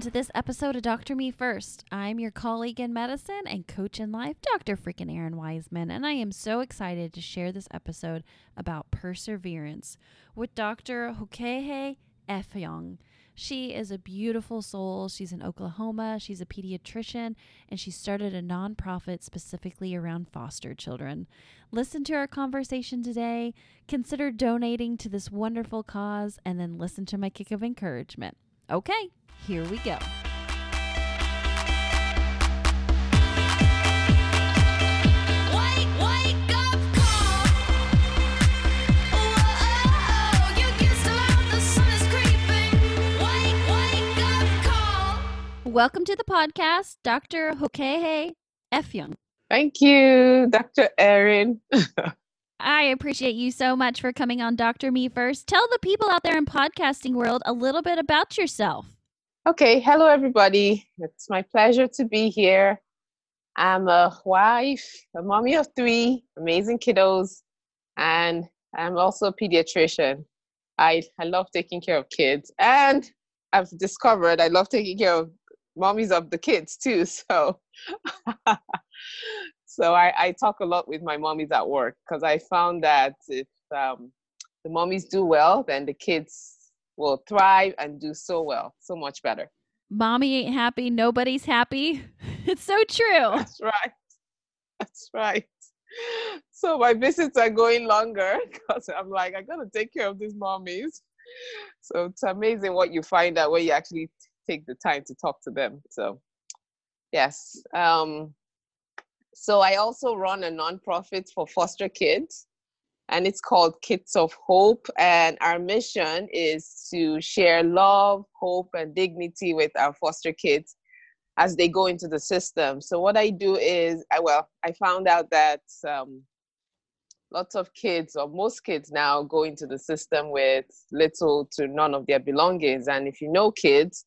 to this episode of Doctor Me First. I'm your colleague in medicine and coach in life, Dr. freaking Errin Weisman, and I am so excited to share this episode about perseverance with Dr. Hokehe Effiong. She is a beautiful soul. She's in Oklahoma. She's a pediatrician, and she started a nonprofit specifically around foster children. Listen to our conversation today, consider donating to this wonderful cause, and then listen to my kick of encouragement. Okay, here we go. Wake, wake up call. Whoa, oh, oh, you get so loud, the sun is creeping. Wake, wake up call. Welcome to the podcast, Dr. Hokehe Effiong. Thank you, Dr. Errin. I appreciate you so much for coming on Dr. Me First. Tell the people out there in podcasting world a little bit about yourself. Okay, hello everybody. It's my pleasure to be here. I'm a wife, a mommy of three amazing kiddos, and I'm also a pediatrician. I, I love taking care of kids, and I've discovered I love taking care of mommies of the kids too. So, so I, I talk a lot with my mommies at work because I found that if um, the mommies do well, then the kids will thrive and do so well, so much better. Mommy ain't happy, nobody's happy. It's so true. That's right. That's right. So my visits are going longer because I'm like, I gotta take care of these mommies. So it's amazing what you find out when you actually take the time to talk to them. So yes. Um, so I also run a nonprofit for foster kids, and it's called Kits of Hope. And our mission is to share love, hope, and dignity with our foster kids as they go into the system. So what I do is, I well, I found out that um, lots of kids, or most kids now, go into the system with little to none of their belongings. And if you know kids,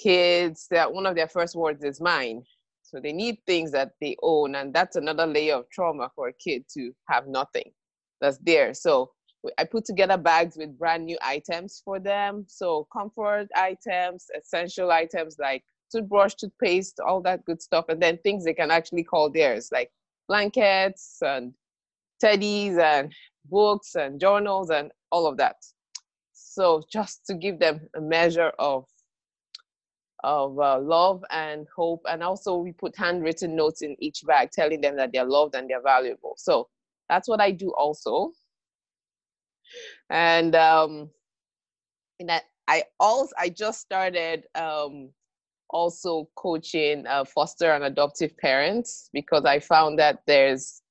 kids that one of their first words is mine. So they need things that they own, and that's another layer of trauma for a kid to have nothing that's there. So I put together bags with brand new items for them. So comfort items, essential items like toothbrush, toothpaste, all that good stuff, and then things they can actually call theirs, like blankets and teddies and books and journals and all of that. So just to give them a measure of of uh, love and hope, and also we put handwritten notes in each bag telling them that they're loved and they're valuable. So that's what I do also. And um, and that I also I just started um, also coaching uh, foster and adoptive parents because I found that there's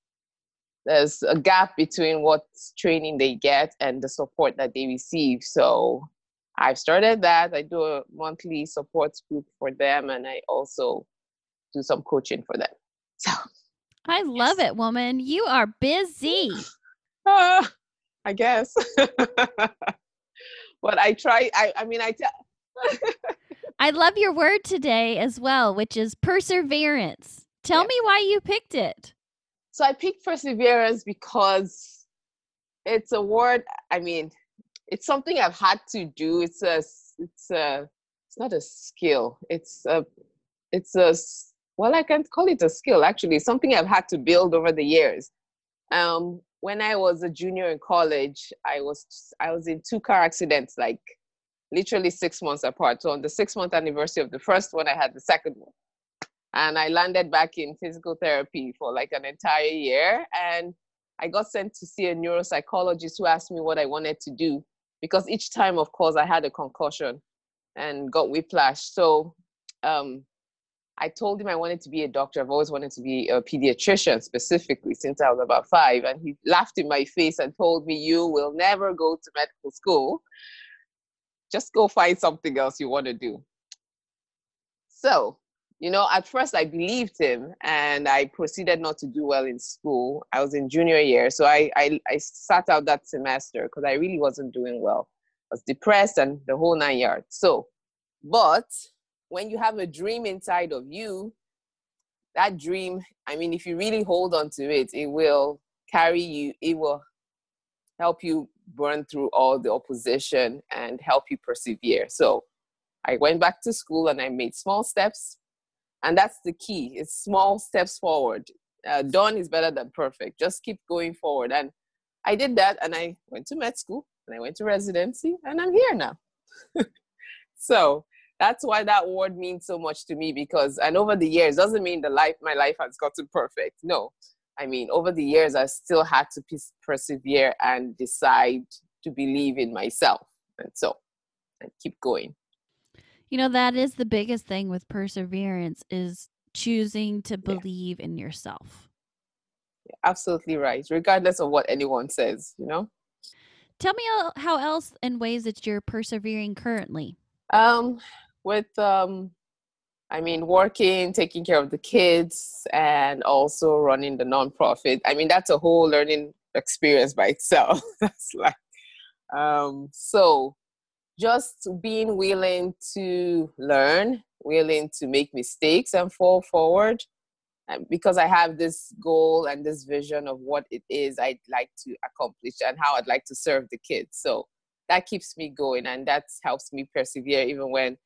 there's a gap between what training they get and the support that they receive. So I've started that. I do a monthly support group for them, and I also do some coaching for them. So I love it, woman. You are busy. uh, I guess. but I try. I I mean I tell. I love your word today as well, which is perseverance. Tell Yes. me why you picked it. So I picked perseverance because it's a word. I mean, it's something I've had to do. It's a It's a. It's not a skill. It's a. It's a Well, I can't call it a skill. Actually, it's something I've had to build over the years. Um, when I was a junior in college, I was I was in two car accidents, like literally six months apart. So on the six month anniversary of the first one, I had the second one and I landed back in physical therapy for like an entire year. And I got sent to see a neuropsychologist who asked me what I wanted to do because each time, of course, I had a concussion and got whiplash. So um, I told him I wanted to be a doctor. I've always wanted to be a pediatrician specifically since I was about five. And he laughed in my face and told me, You will never go to medical school. Just go find something else you want to do. So you know, at first I believed him and I proceeded not to do well in school. I was in junior year, so I I, I sat out that semester because I really wasn't doing well. I was depressed and the whole nine yards. So, but when you have a dream inside of you, that dream, I mean, if you really hold on to it, it will carry you, it will help you burn through all the opposition and help you persevere. So I went back to school and I made small steps. And that's the key. It's small steps forward. Uh, done is better than perfect. Just keep going forward. And I did that and I went to med school and I went to residency and I'm here now. so that's why that word means so much to me because and over the years doesn't mean the life my life has gotten perfect. No. I mean, over the years I still had to persevere and decide to believe in myself. And so and keep going. You know, that is the biggest thing with perseverance is choosing to Yeah. believe in yourself. Absolutely right, regardless of what anyone says, you know? Tell me how else in ways that you're persevering currently. Um, with um, I mean, working, taking care of the kids, and also running the nonprofit. I mean, that's a whole learning experience by itself. that's like, um, so just being willing to learn, willing to make mistakes and fall forward. And because I have this goal and this vision of what it is I'd like to accomplish and how I'd like to serve the kids. So that keeps me going and that helps me persevere even when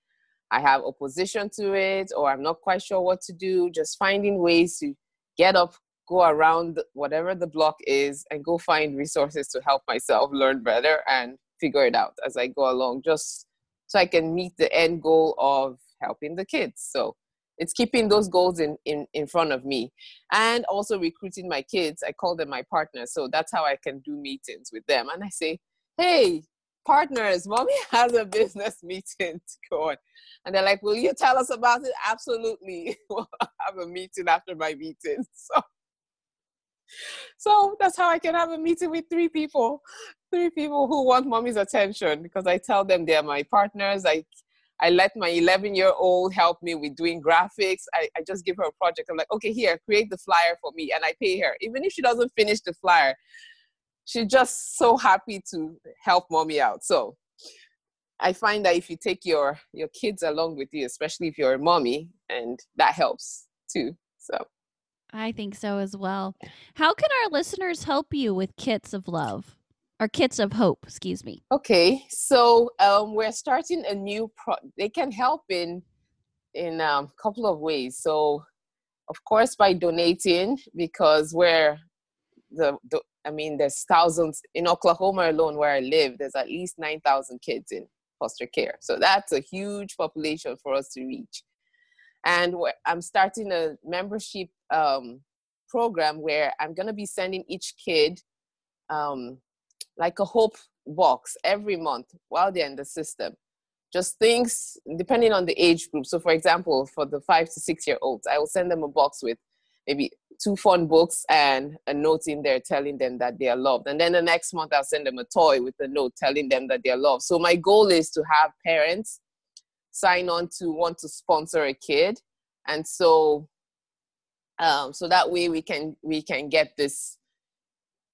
I have opposition to it or I'm not quite sure what to do. Just finding ways to get up, go around whatever the block is, and go find resources to help myself learn better and figure it out as I go along, just so I can meet the end goal of helping the kids. So it's keeping those goals in, in, in front of me and also recruiting my kids. I call them my partners. So that's how I can do meetings with them. And I say, hey, partners, mommy has a business meeting to go on. And they're like, will you tell us about it? Absolutely. We'll have a meeting after my meeting. So, so that's how I can have a meeting with three people, three people who want mommy's attention because I tell them they're my partners. I I let my 11 year old help me with doing graphics. I, I just give her a project. I'm like, okay, here, create the flyer for me. And I pay her. Even if she doesn't finish the flyer, she's just so happy to help mommy out. So I find that if you take your your kids along with you, especially if you're a mommy, and that helps too. So I think so as well. How can our listeners help you with kits of love or kits of hope? Excuse me. okay, so um, we're starting a new pro. They can help in in a um, couple of ways. So of course by donating because we're the, the I mean there's thousands in Oklahoma alone where I live. There's at least nine thousand kids in foster care. So that's a huge population for us to reach. And I'm starting a membership um, program where I'm going to be sending each kid um, like a hope box every month while they're in the system. Just things depending on the age group. So, for example, for the five to six year olds, I will send them a box with maybe two fun books and a note in there telling them that they are loved. And then the next month, I'll send them a toy with a note telling them that they are loved. So, my goal is to have parents sign on to want to sponsor a kid. And so, um, so that way we can we can get this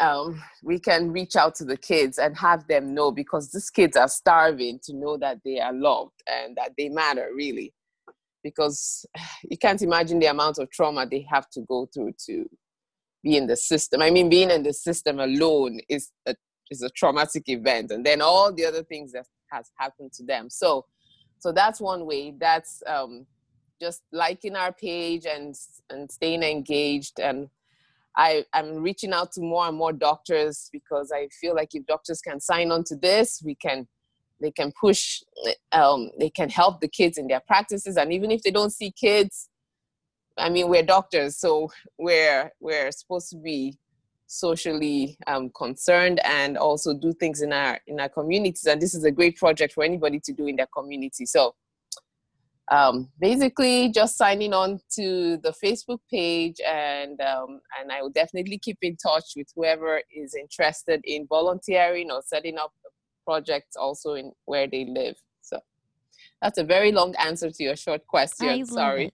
um, we can reach out to the kids and have them know because these kids are starving to know that they are loved and that they matter really. Because you can't imagine the amount of trauma they have to go through to be in the system. I mean being in the system alone is a is a traumatic event and then all the other things that has happened to them. So so that's one way. That's um, just liking our page and and staying engaged. And I, I'm reaching out to more and more doctors because I feel like if doctors can sign on to this, we can they can push um, they can help the kids in their practices. And even if they don't see kids i mean we're doctors so we're we're supposed to be socially um, concerned and also do things in our in our communities. And this is a great project for anybody to do in their community. So um, basically just signing on to the Facebook page and um, and I will definitely keep in touch with whoever is interested in volunteering or setting up projects also in where they live. So that's a very long answer to your short question. I Sorry.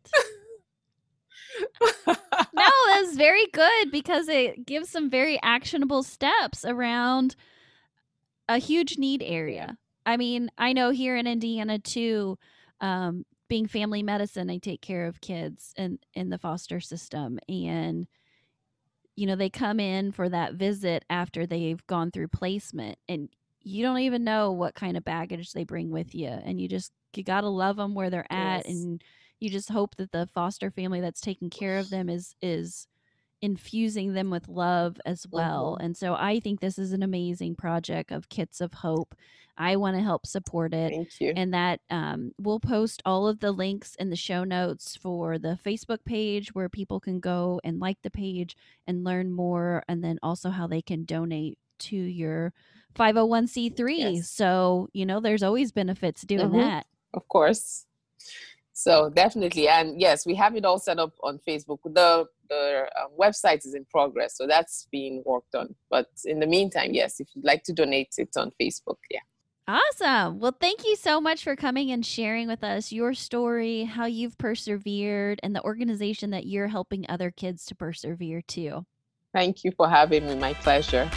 no, that's very good because it gives some very actionable steps around a huge need area. I mean, I know here in Indiana too, um, being family medicine, I take care of kids in in the foster system, and you know they come in for that visit after they've gone through placement, and you don't even know what kind of baggage they bring with you and you just you got to love them where they're at Yes. and you just hope that the foster family that's taking care of them is is infusing them with love as well Mhm. and so i think this is an amazing project of kits of hope i want to help support it Thank you. and that um, we'll post all of the links in the show notes for the Facebook page where people can go and like the page and learn more, and then also how they can donate to your 501c3. Yes. So, you know, there's always benefits doing Mhm. that. Of course. So definitely, and yes, we have it all set up on Facebook. The the um, website is in progress, so that's being worked on. But in the meantime, yes, if you'd like to donate, it's on Facebook. Yeah. Awesome. Well, thank you so much for coming and sharing with us your story, how you've persevered, and the organization that you're helping other kids to persevere too. Thank you for having me. My pleasure.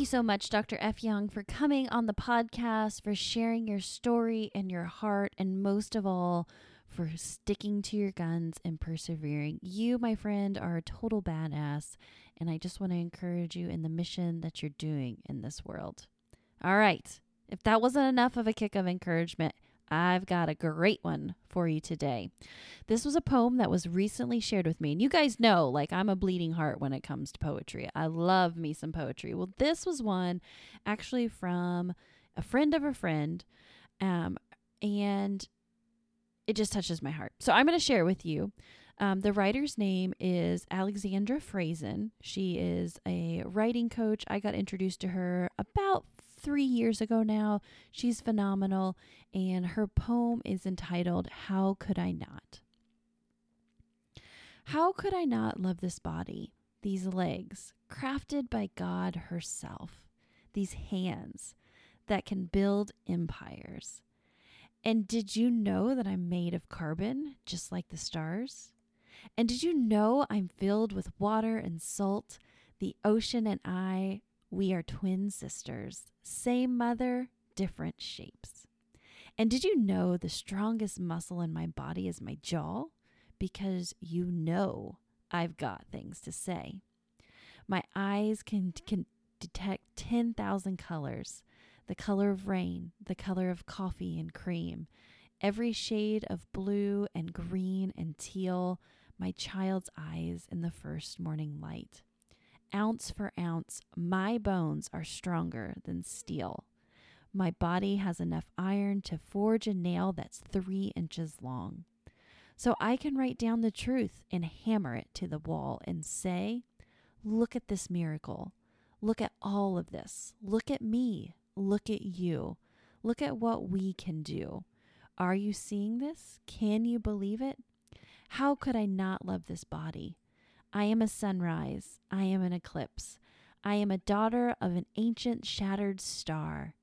You so much, Dr. Effiong, for coming on the podcast, for sharing your story and your heart, and most of all, for sticking to your guns and persevering. You, my friend, are a total badass, and I just want to encourage you in the mission that you're doing in this world. All right. If that wasn't enough of a kick of encouragement, I've got a great one for you today. This was a poem that was recently shared with me. And you guys know, like, I'm a bleeding heart when it comes to poetry. I love me some poetry. Well, this was one actually from a friend of a friend. Um, and it just touches my heart. So I'm going to share it with you. Um, the writer's name is Alexandra Franzen. She is a writing coach. I got introduced to her about three years ago now. She's phenomenal. And her poem is entitled, How Could I Not? How could I not love this body, these legs, crafted by God herself, these hands that can build empires? And did you know that I'm made of carbon, just like the stars? And did you know I'm filled with water and salt? The ocean and I, we are twin sisters, same mother, different shapes. And did you know the strongest muscle in my body is my jaw? Because you know I've got things to say. My eyes can, can detect 10,000 colors the color of rain, the color of coffee and cream, every shade of blue and green and teal, my child's eyes in the first morning light. Ounce for ounce, my bones are stronger than steel. My body has enough iron to forge a nail that's three inches long. So I can write down the truth and hammer it to the wall and say, Look at this miracle. Look at all of this. Look at me. Look at you. Look at what we can do. Are you seeing this? Can you believe it? How could I not love this body? I am a sunrise. I am an eclipse. I am a daughter of an ancient shattered star.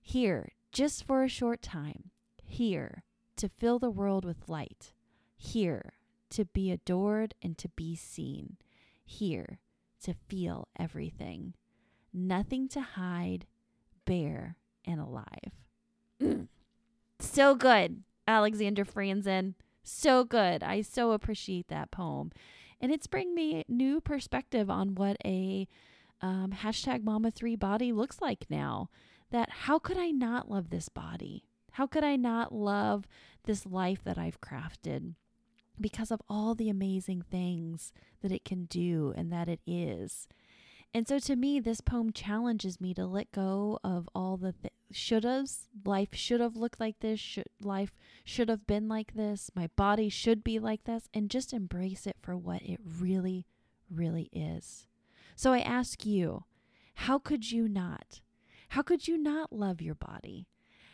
Here, just for a short time. Here, to fill the world with light. Here, to be adored and to be seen. Here, to feel everything. Nothing to hide, bare and alive. Mm. So good, Alexander Franzen. So good. I so appreciate that poem. And it's bringing me new perspective on what a um, hashtag Mama3 body looks like now. That how could I not love this body? How could I not love this life that I've crafted? Because of all the amazing things that it can do and that it is. And so to me, this poem challenges me to let go of all the th- should haves. Life should have looked like this. Should, life should have been like this. My body should be like this. And just embrace it for what it really, really is. So I ask you, how could you not? How could you not love your body?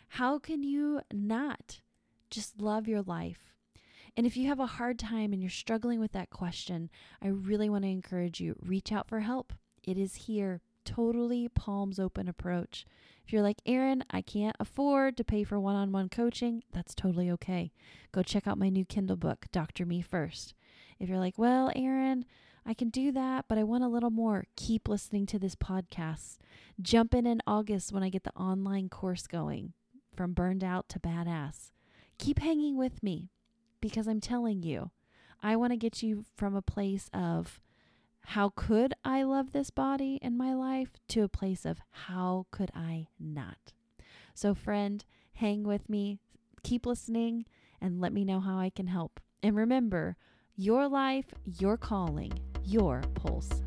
How can you not just love your life? And if you have a hard time and you're struggling with that question, I really want to encourage you reach out for help. It is here, totally palms open approach. If you're like, Errin, I can't afford to pay for one on one coaching, that's totally okay. Go check out my new Kindle book, Doctor Me First. If you're like, well, Errin, I can do that, but I want a little more. Keep listening to this podcast. Jump in in August when I get the online course going from burned out to badass. Keep hanging with me because I'm telling you, I want to get you from a place of how could I love this body in my life to a place of how could I not. So, friend, hang with me, keep listening, and let me know how I can help. And remember, your life, your calling, your pulse